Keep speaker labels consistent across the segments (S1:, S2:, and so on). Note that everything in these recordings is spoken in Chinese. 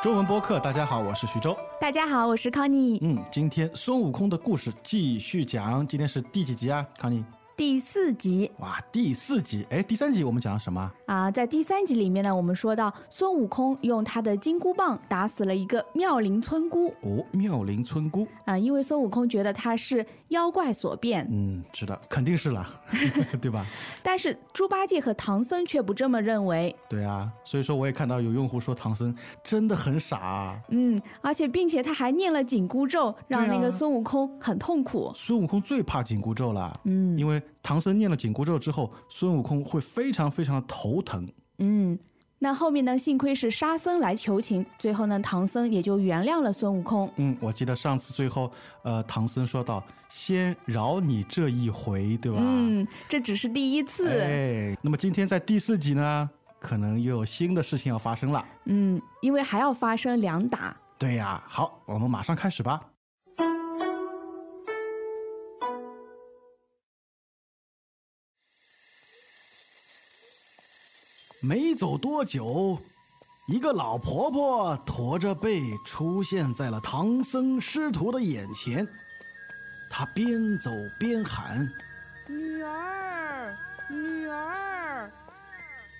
S1: 中文播客，大家好，我是徐州。
S2: 大家好，我是康妮。
S1: 嗯，今天孙悟空的故事继续讲，今天是第几集啊？康妮？
S2: 第四集
S1: 哇，第四集，哎，第三集我们讲了什么？
S2: 啊，在第三集里面呢，我们说到孙悟空用他的金箍棒打死了一个妙龄村姑
S1: 哦，妙龄村姑，
S2: 啊，因为孙悟空觉得他是妖怪所变，
S1: 嗯，知道，肯定是了，对吧？
S2: 但是猪八戒和唐僧却不这么认为，
S1: 对啊，所以说我也看到有用户说唐僧真的很傻啊。
S2: 嗯，而且并且他还念了紧箍咒，让那个孙悟空很痛苦。
S1: 孙悟空最怕紧箍咒了，
S2: 嗯
S1: 因为唐僧念了紧箍咒之后，孙悟空会非常非常的头疼。
S2: 嗯，那后面呢，幸亏是沙僧来求情，最后呢，唐僧也就原谅了孙悟空。
S1: 嗯，我记得上次最后，呃，唐僧说道先饶你这一回，对吧？
S2: 嗯，这只是第一次。
S1: 哎，那么今天在第四集呢，可能又有新的事情要发生了。
S2: 嗯，因为还要发生两打。
S1: 对呀，好，我们马上开始吧。没走多久，一个老婆婆驼着背出现在了唐僧师徒的眼前。她边走边喊
S2: 女儿，女儿，：“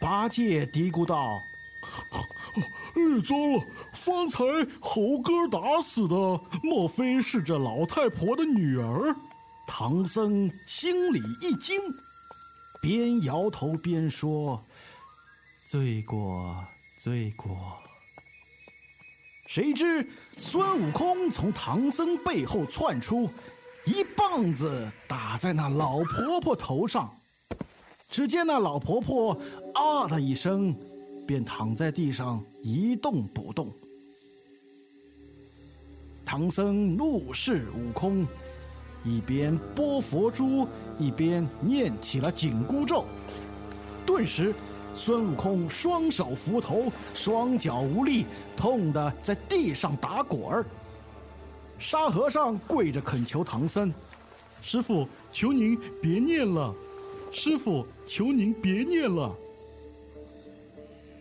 S1: 八戒嘀咕道。”哎，糟了！方才猴哥打死的，莫非是这老太婆的女儿？唐僧心里一惊，边摇头边说：“罪过，罪过。”谁知孙悟空从唐僧背后窜出，一棒子打在那老婆婆头上。只见那老婆婆啊的一声，便躺在地上一动不动。唐僧怒视悟空，一边拨佛珠，一边念起了紧箍咒。顿时，孙悟空双手扶头，双脚无力，痛得在地上打滚儿。沙和尚跪着恳求唐僧：“师傅，求您别念了。”师傅，求您别念了。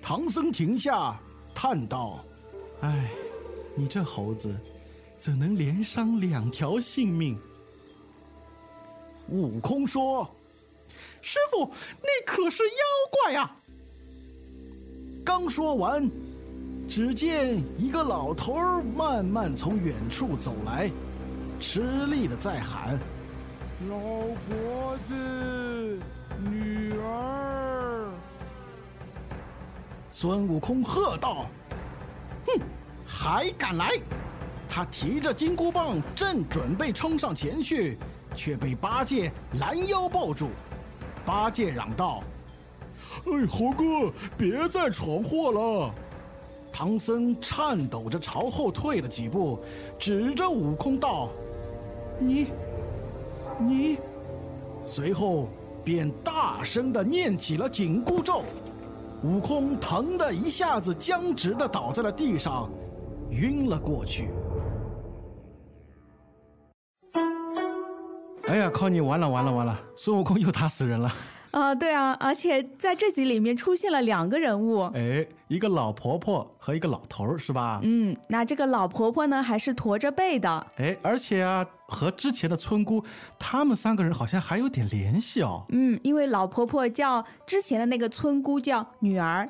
S1: 唐僧停下，叹道：“哎，你这猴子，怎能连伤两条性命？”悟空说：“师傅，那可是妖怪啊！”刚说完，只见一个老头儿慢慢从远处走来，吃力的在喊。
S3: 老婆子，女儿，
S1: 孙悟空喝道：“哼，还敢来！”他提着金箍棒，正准备冲上前去，却被八戒拦腰抱住。八戒嚷道：“哎，猴哥，别再闯祸了！”唐僧颤抖着朝后退了几步，指着悟空道：“你，你。”随后便大声的念起了紧箍咒。悟空疼的一下子僵直的倒在了地上，晕了过去。哎呀，靠你完了完了完了！孙悟空又打死人了。
S2: 啊、对啊，而且在这集里面出现了两个人物。
S1: 哎，一个老婆婆和一个老头儿是吧？
S2: 嗯，那这个老婆婆呢，还是驼着背的。
S1: 哎，而且啊，和之前的村姑，他们三个人好像还有点联系哦。
S2: 嗯，因为老婆婆叫之前的那个村姑叫女儿。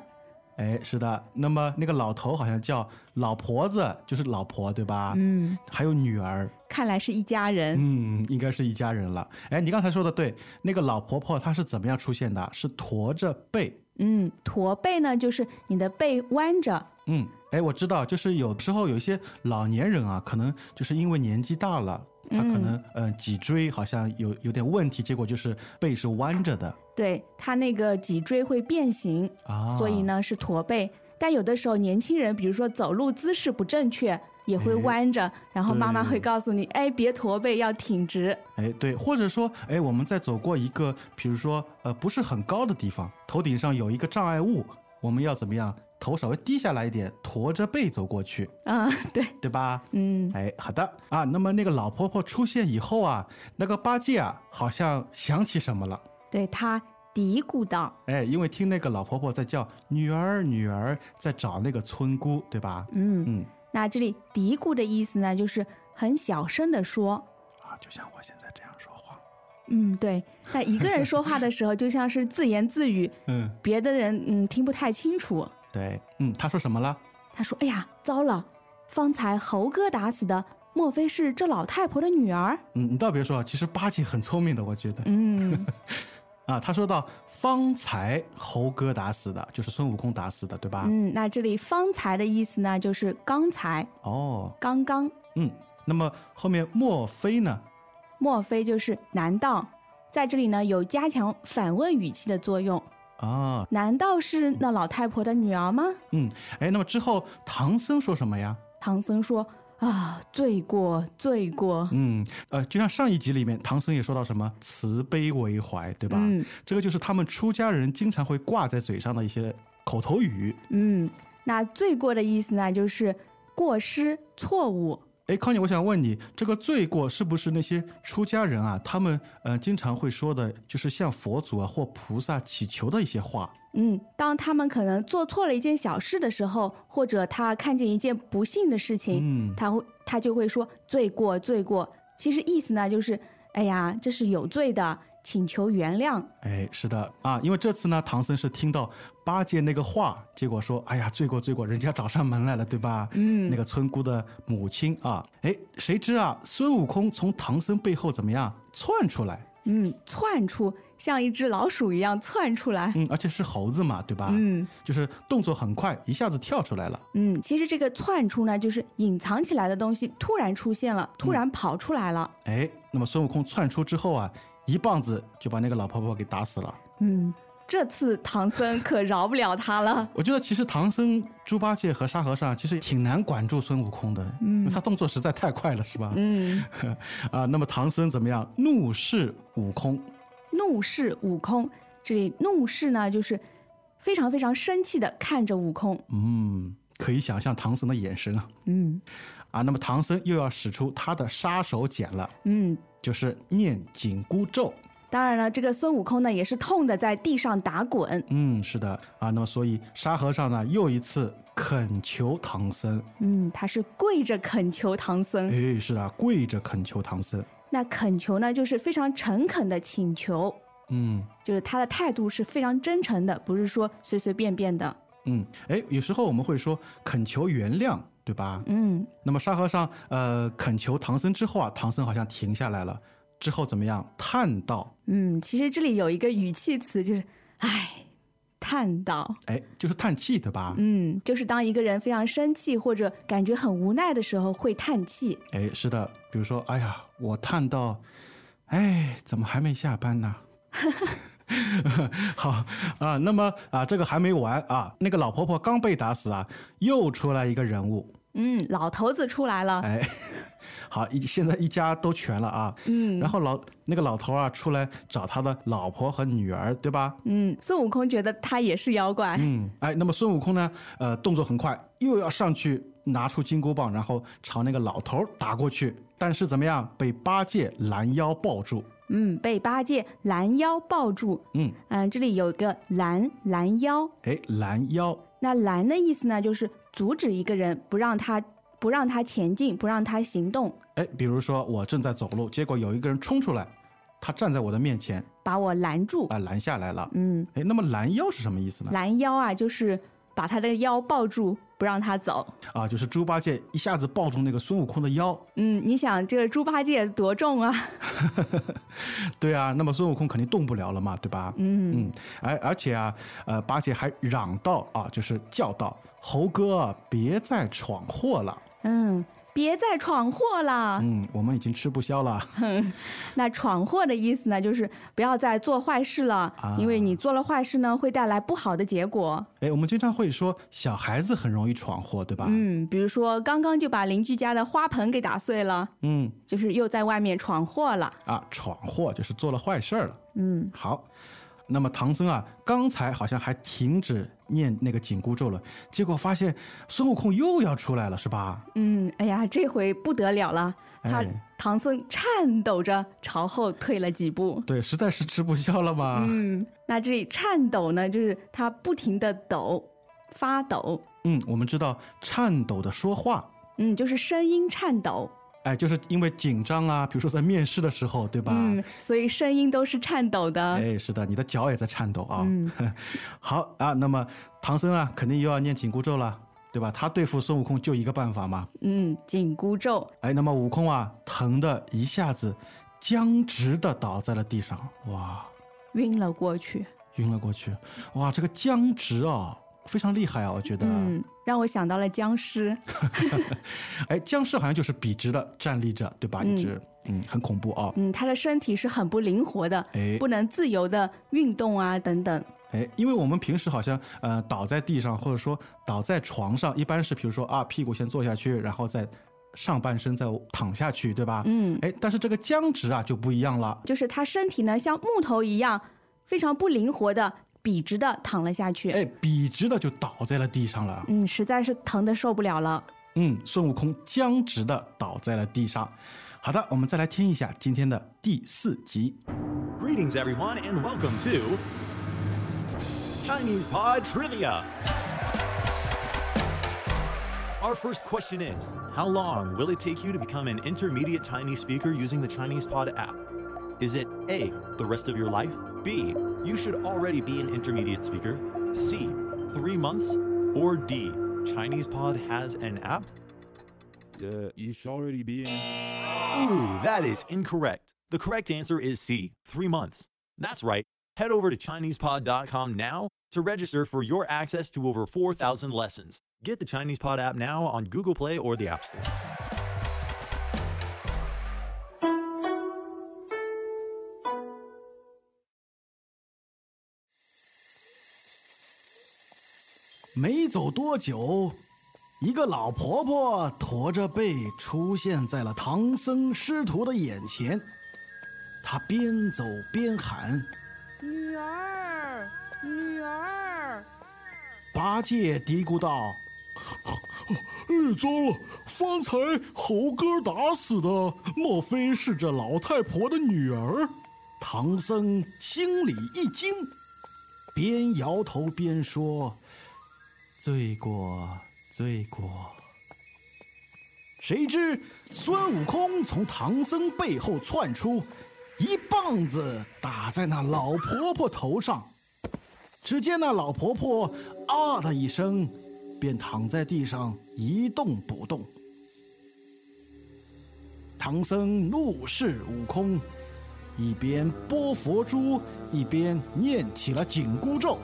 S1: 哎，是的。那么那个老头好像叫老婆子，就是老婆对吧？
S2: 嗯，
S1: 还有女儿。
S2: 看来是一家人。
S1: 嗯，应该是一家人了。哎，你刚才说的对，那个老婆婆她是怎么样出现的？是驼着背。
S2: 嗯，驼背呢，就是你的背弯着。
S1: 嗯，哎，我知道，就是有时候有一些老年人啊，可能就是因为年纪大了，他可能呃脊椎好像有有点问题，结果就是背是弯着的
S2: 对，他那个脊椎会变形，
S1: 啊。
S2: 所以，呢是驼背。但有的时候年轻人，比如说走路姿势不正确，也会弯着，然后妈妈会告诉你，哎，别驼背，要挺直。
S1: 哎，对，或者说，哎，我们在走过一个，比如说呃不是很高的地方，头顶上有一个障碍物，我们要怎么样？头稍微低下来一点，驼着背走过去，
S2: 嗯，对，
S1: 对吧？
S2: 嗯
S1: 哎，好的啊。那么那个老婆婆出现以后啊，那个八戒啊，好像想起什么了。
S2: 对他嘀咕道，
S1: 哎，因为听那个老婆婆在叫女儿女儿，在找那个村姑，对吧？
S2: 嗯，
S1: 嗯
S2: 那这里嘀咕的意思呢，就是很小声的说，
S1: 啊，就像我现在这样说话。
S2: 嗯，对。但一个人说话的时候，就像是自言自语，
S1: 嗯，
S2: 别的人嗯听不太清楚。
S1: 对，嗯，他说什么了？
S2: 他说：“哎呀，糟了，方才猴哥打死的，莫非是这老太婆的女儿
S1: 嗯，你倒别说，其实八戒很聪明的，我觉得。？”
S2: 嗯，
S1: 啊，他说到方才猴哥打死的，就是孙悟空打死的，对吧？
S2: 嗯，那这里方才的意思呢，就是刚才、
S1: 哦，
S2: 刚刚，
S1: 嗯，那么后面莫非呢？
S2: 莫非就是难道？在这里呢，有加强反问语气的作用。
S1: 啊，
S2: 难道是那老太婆的女儿吗？
S1: 嗯，哎，那么之后唐僧说什么呀？
S2: 唐僧说：“啊，罪过，罪过。
S1: 嗯，呃，就像上一集里面，唐僧也说到什么慈悲为怀，对吧？
S2: 嗯
S1: 这个就是他们出家人经常会挂在嘴上的一些口头语。
S2: 嗯，那罪过的意思呢，就是过失、错误。
S1: 哎，康妮，我想问你，这个罪过是不是那些出家人啊，他们呃经常会说的，就是向佛祖啊或菩萨祈求的一些话？
S2: 嗯，当他们可能做错了一件小事的时候，或者他看见一件不幸的事情，
S1: 嗯
S2: 他会他就会说罪过罪过。其实意思呢就是，哎呀，这是有罪的，请求原谅。
S1: 哎，是的啊，因为这次呢，唐僧是听到八戒那个话，结果说，哎呀，罪过罪过，人家找上门来了，对吧？
S2: 嗯
S1: 那个村姑的母亲啊，哎，谁知啊，孙悟空从唐僧背后怎么样窜出来？
S2: 嗯，窜出像一只老鼠一样窜出来。
S1: 嗯，而且是猴子嘛，对吧？
S2: 嗯
S1: 就是动作很快，一下子跳出来了。
S2: 嗯，其实这个窜出呢，就是隐藏起来的东西突然出现了，突然跑出来了。
S1: 哎，那么孙悟空窜出之后啊，一棒子就把那个老婆婆给打死了。
S2: 嗯，这次唐僧可饶不了他了。
S1: 我觉得其实唐僧、猪八戒和沙和尚其实挺难管住孙悟空的，因为他动作实在太快了，是吧？
S2: 嗯，
S1: 啊，那么唐僧怎么样？怒视悟空。
S2: 怒视悟空，这里怒视呢，就是非常非常生气的看着悟空。
S1: 嗯，可以想象唐僧的眼神啊。
S2: 嗯
S1: 啊，那么唐僧又要使出他的杀手锏了，
S2: 嗯，
S1: 就是念紧箍咒。
S2: 当然了，这个孙悟空呢也是痛的在地上打滚。
S1: 嗯，是的啊，那么所以沙和尚呢又一次恳求唐僧，
S2: 嗯，他是跪着恳求唐僧。
S1: 哎，是的，跪着恳求唐僧。
S2: 那恳求呢，就是非常诚恳的请求，
S1: 嗯
S2: 就是他的态度是非常真诚的，不是说随随便便的。
S1: 嗯，哎，有时候我们会说恳求原谅，对吧？
S2: 嗯
S1: 那么沙和尚呃恳求唐僧之后啊，唐僧好像停下来了，之后怎么样？叹道，
S2: 嗯，其实这里有一个语气词，就是唉，叹道。
S1: 哎，就是叹气，对吧？
S2: 嗯，就是当一个人非常生气或者感觉很无奈的时候，会叹气。
S1: 哎，是的，比如说，哎呀，我叹到，哎，怎么还没下班呢？好啊，那么啊，这个还没完啊，那个老婆婆刚被打死啊，又出来一个人物，
S2: 嗯，老头子出来了。
S1: 哎，好，一现在一家都全了啊，
S2: 嗯
S1: 然后老那个老头啊出来找他的老婆和女儿，对吧？
S2: 嗯，孙悟空觉得他也是妖怪。
S1: 嗯，哎，那么孙悟空呢，呃，动作很快，又要上去拿出金箍棒，然后朝那个老头打过去，但是怎么样，被八戒拦腰抱住。
S2: 嗯，被八戒拦腰抱住。
S1: 嗯，
S2: 嗯，这里有个拦拦腰。
S1: 哎，拦腰，
S2: 那拦的意思呢，就是阻止一个人，不让他不让他前进，不让他行动，
S1: 哎，比如说我正在走路，结果有一个人冲出来，他站在我的面前
S2: 把我拦住。
S1: 啊、拦下来了。
S2: 嗯，
S1: 哎，那么拦腰是什么意思呢？
S2: 拦腰啊，就是把他的腰抱住，不让他走。
S1: 啊，就是猪八戒一下子抱住那个孙悟空的腰。
S2: 嗯，你想这个猪八戒多重啊？
S1: 对啊，那么孙悟空肯定动不了了嘛，对吧？
S2: 嗯
S1: 嗯，而而且啊，呃，八戒还嚷道啊，就是叫道：“猴哥，别再闯祸了。
S2: 嗯，别再闯祸了。
S1: 嗯，我们已经吃不消了。
S2: 那闯祸的意思呢，就是不要再做坏事了，
S1: 啊
S2: 因为你做了坏事呢，会带来不好的结果。
S1: 哎，我们经常会说小孩子很容易闯祸，对吧？
S2: 嗯，比如说刚刚就把邻居家的花盆给打碎了，
S1: 嗯
S2: 就是又在外面闯祸了。
S1: 啊，闯祸就是做了坏事儿了。
S2: 嗯
S1: 好，那么唐僧啊，刚才好像还停止念那个紧箍咒了，结果发现孙悟空又要出来了，是吧？
S2: 嗯，哎呀，这回不得了了，他
S1: 哎
S2: 唐僧颤抖着朝后退了几步。
S1: 对，实在是吃不消了嘛。
S2: 嗯，那这里颤抖呢，就是他不停的抖，发抖，
S1: 嗯，我们知道颤抖的说话，
S2: 嗯，就是声音颤抖，
S1: 哎，就是因为紧张啊，比如说在面试的时候，对吧？
S2: 嗯，所以声音都是颤抖的。
S1: 哎，是的，你的脚也在颤抖啊。
S2: 嗯
S1: 好啊，那么唐僧啊，肯定又要念紧箍咒了，对吧？他对付孙悟空就一个办法嘛。
S2: 嗯，紧箍咒，
S1: 哎，那么悟空啊，疼的一下子僵直的倒在了地上，哇，
S2: 晕了过去。
S1: 晕了过去。哇，这个僵直啊，非常厉害啊，我觉得。
S2: 嗯，让我想到了僵尸。
S1: 哎，僵尸好像就是笔直的站立着，对吧？一直，嗯，很恐怖啊。
S2: 嗯，他的身体是很不灵活的，
S1: 哎
S2: 不能自由的运动啊，等等。
S1: 哎，因为我们平时好像呃倒在地上，或者说倒在床上，一般是比如说啊屁股先坐下去，然后再上半身再躺下去，对吧？
S2: 嗯，
S1: 哎，但是这个僵直啊就不一样了。
S2: 就是他身体呢像木头一样，非常不灵活的，笔直的躺了下去。
S1: 哎，笔直的就倒在了地上了。
S2: 嗯，实在是疼的受不了了。
S1: 嗯，孙悟空僵直的倒在了地上。好的，我们再来听一下今天的第四集。
S4: Greetings, everyone, and welcome to Chinese Pod Trivia. Our first question is How long will it take you to become an intermediate Chinese speaker using the Chinese Pod app? Is it A, the rest of your life? B, you should already be an intermediate speaker? C, three months? Or D, Chinese Pod has an app?
S3: Uh, you should already be in.
S4: Ooh, that is incorrect. The correct answer is C, three months. That's right. Head over to ChinesePod.com now to register for your access to over 4,000 lessons. Get the Chinese Pod app now on Google Play or the App Store.
S5: 没走多久，一个老婆婆驼着背出现在了唐僧师徒的眼前。她边走边喊
S3: 女儿，女儿，：“
S5: 八戒嘀咕道
S1: 哎，糟了！方才猴哥打死的，莫非是这老太婆的女儿？：“
S5: 唐僧心里一惊，边摇头边说：‘罪过，罪过。’谁知孙悟空从唐僧背后窜出，一棒子打在那老婆婆头上。只见那老婆婆啊的一声，便躺在地上一动不动。唐僧怒视悟空，一边拨佛珠，一边念起了紧箍咒。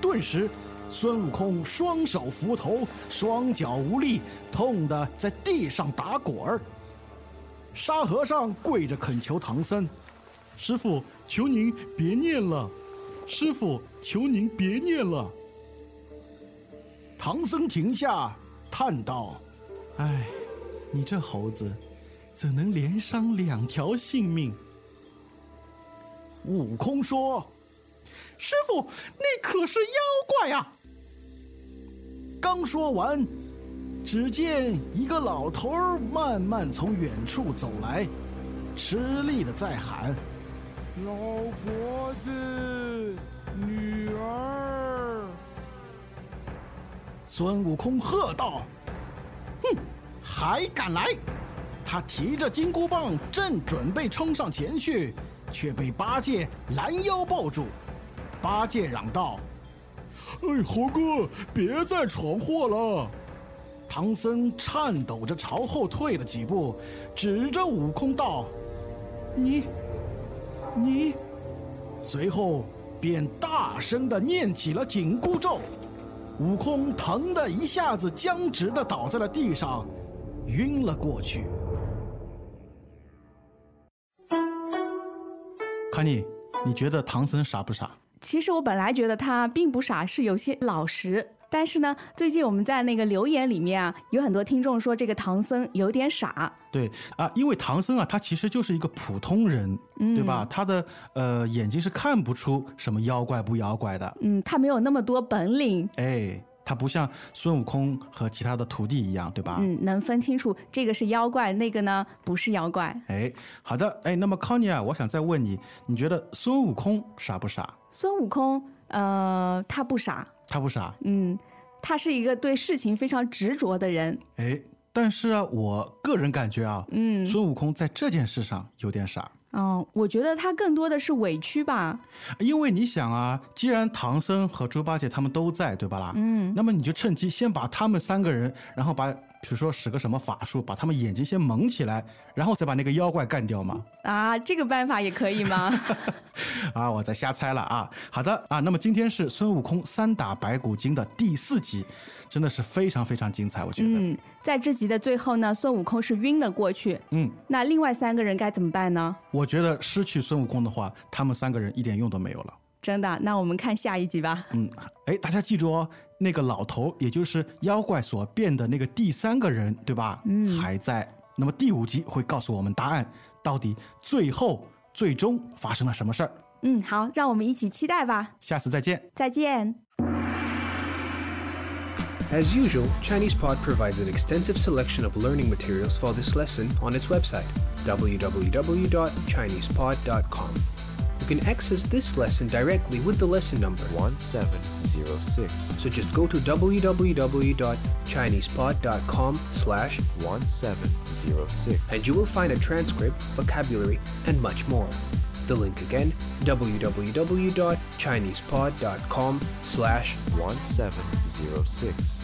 S5: 顿时，孙悟空双手扶头，双脚无力，痛得在地上打滚儿。沙和尚跪着恳求唐僧：“师傅，求您别念了，师傅，求您别念了。”唐僧停下，叹道：“哎，你这猴子，怎能连伤两条性命？”悟空说：“师傅，那可是妖怪呀、刚说完，只见一个老头儿慢慢从远处走来，吃力的在喊
S3: 老婆子，女儿，：“
S5: 孙悟空喝道：‘哼，还敢来！’他提着金箍棒，正准备冲上前去，却被八戒拦腰抱住。八戒嚷道：‘
S1: 哎，猴哥，别再闯祸了！
S5: 唐僧颤抖着朝后退了几步，指着悟空道：“你，你。”随后便大声的念起了紧箍咒。悟空疼的一下子僵直的倒在了地上，晕了过去。
S1: 康妮，你觉得唐僧傻不傻？
S2: 其实我本来觉得他并不傻，是有些老实。但是呢，最近我们在那个留言里面啊，有很多听众说这个唐僧有点傻。
S1: 对啊，因为唐僧啊，他其实就是一个普通人，对吧？他的呃眼睛是看不出什么妖怪不妖怪的，
S2: 嗯，他没有那么多本领，
S1: 哎，他不像孙悟空和其他的徒弟一样，对吧？
S2: 嗯，能分清楚这个是妖怪，那个呢不是妖怪。
S1: 哎，好的，哎，那么康妮啊，我想再问你，你觉得孙悟空傻不傻？
S2: 孙悟空，呃，他不傻，
S1: 他不傻，
S2: 嗯，他是一个对事情非常执着的人。
S1: 哎，但是啊，我个人感觉啊，
S2: 嗯
S1: 孙悟空在这件事上有点傻。
S2: 哦，我觉得他更多的是委屈吧。
S1: 因为你想啊，既然唐僧和猪八戒他们都在，对吧啦？嗯，那么你就趁机先把他们三个人，然后把比如说使个什么法术，把他们眼睛先蒙起来，然后再把那个妖怪干掉吗。
S2: 啊，这个办法也可以吗？
S1: 啊，我在瞎猜了啊。好的啊，那么今天是孙悟空三打白骨精的第四集，真的是非常非常精彩，我觉得。
S2: 嗯，在这集的最后呢，孙悟空是晕了过去。
S1: 嗯，
S2: 那另外三个人该怎么办呢？
S1: 我觉得失去孙悟空的话，他们三个人一点用都没有了。
S2: 真的？那我们看下一集吧。
S1: 嗯，哎，大家记住哦，那个老头，也就是妖怪所变的那个第三个人，对吧？嗯，还在。那么第五集会告诉我们答案，到底最后最终发生了什么事儿？
S2: 嗯，好，让我们一起期待吧。
S1: 下次再见。
S2: 再见。
S6: As usual, ChinesePod provides an extensive selection of learning materials for this lesson on its website, www.chinesepod.com. You can access this lesson directly with the lesson number,
S7: 1706
S6: so just go to www.chinesepod.com slash
S7: 1706
S6: and you will find a transcript, vocabulary, and much more. The link again, www.chinesepod.com slash
S7: 1706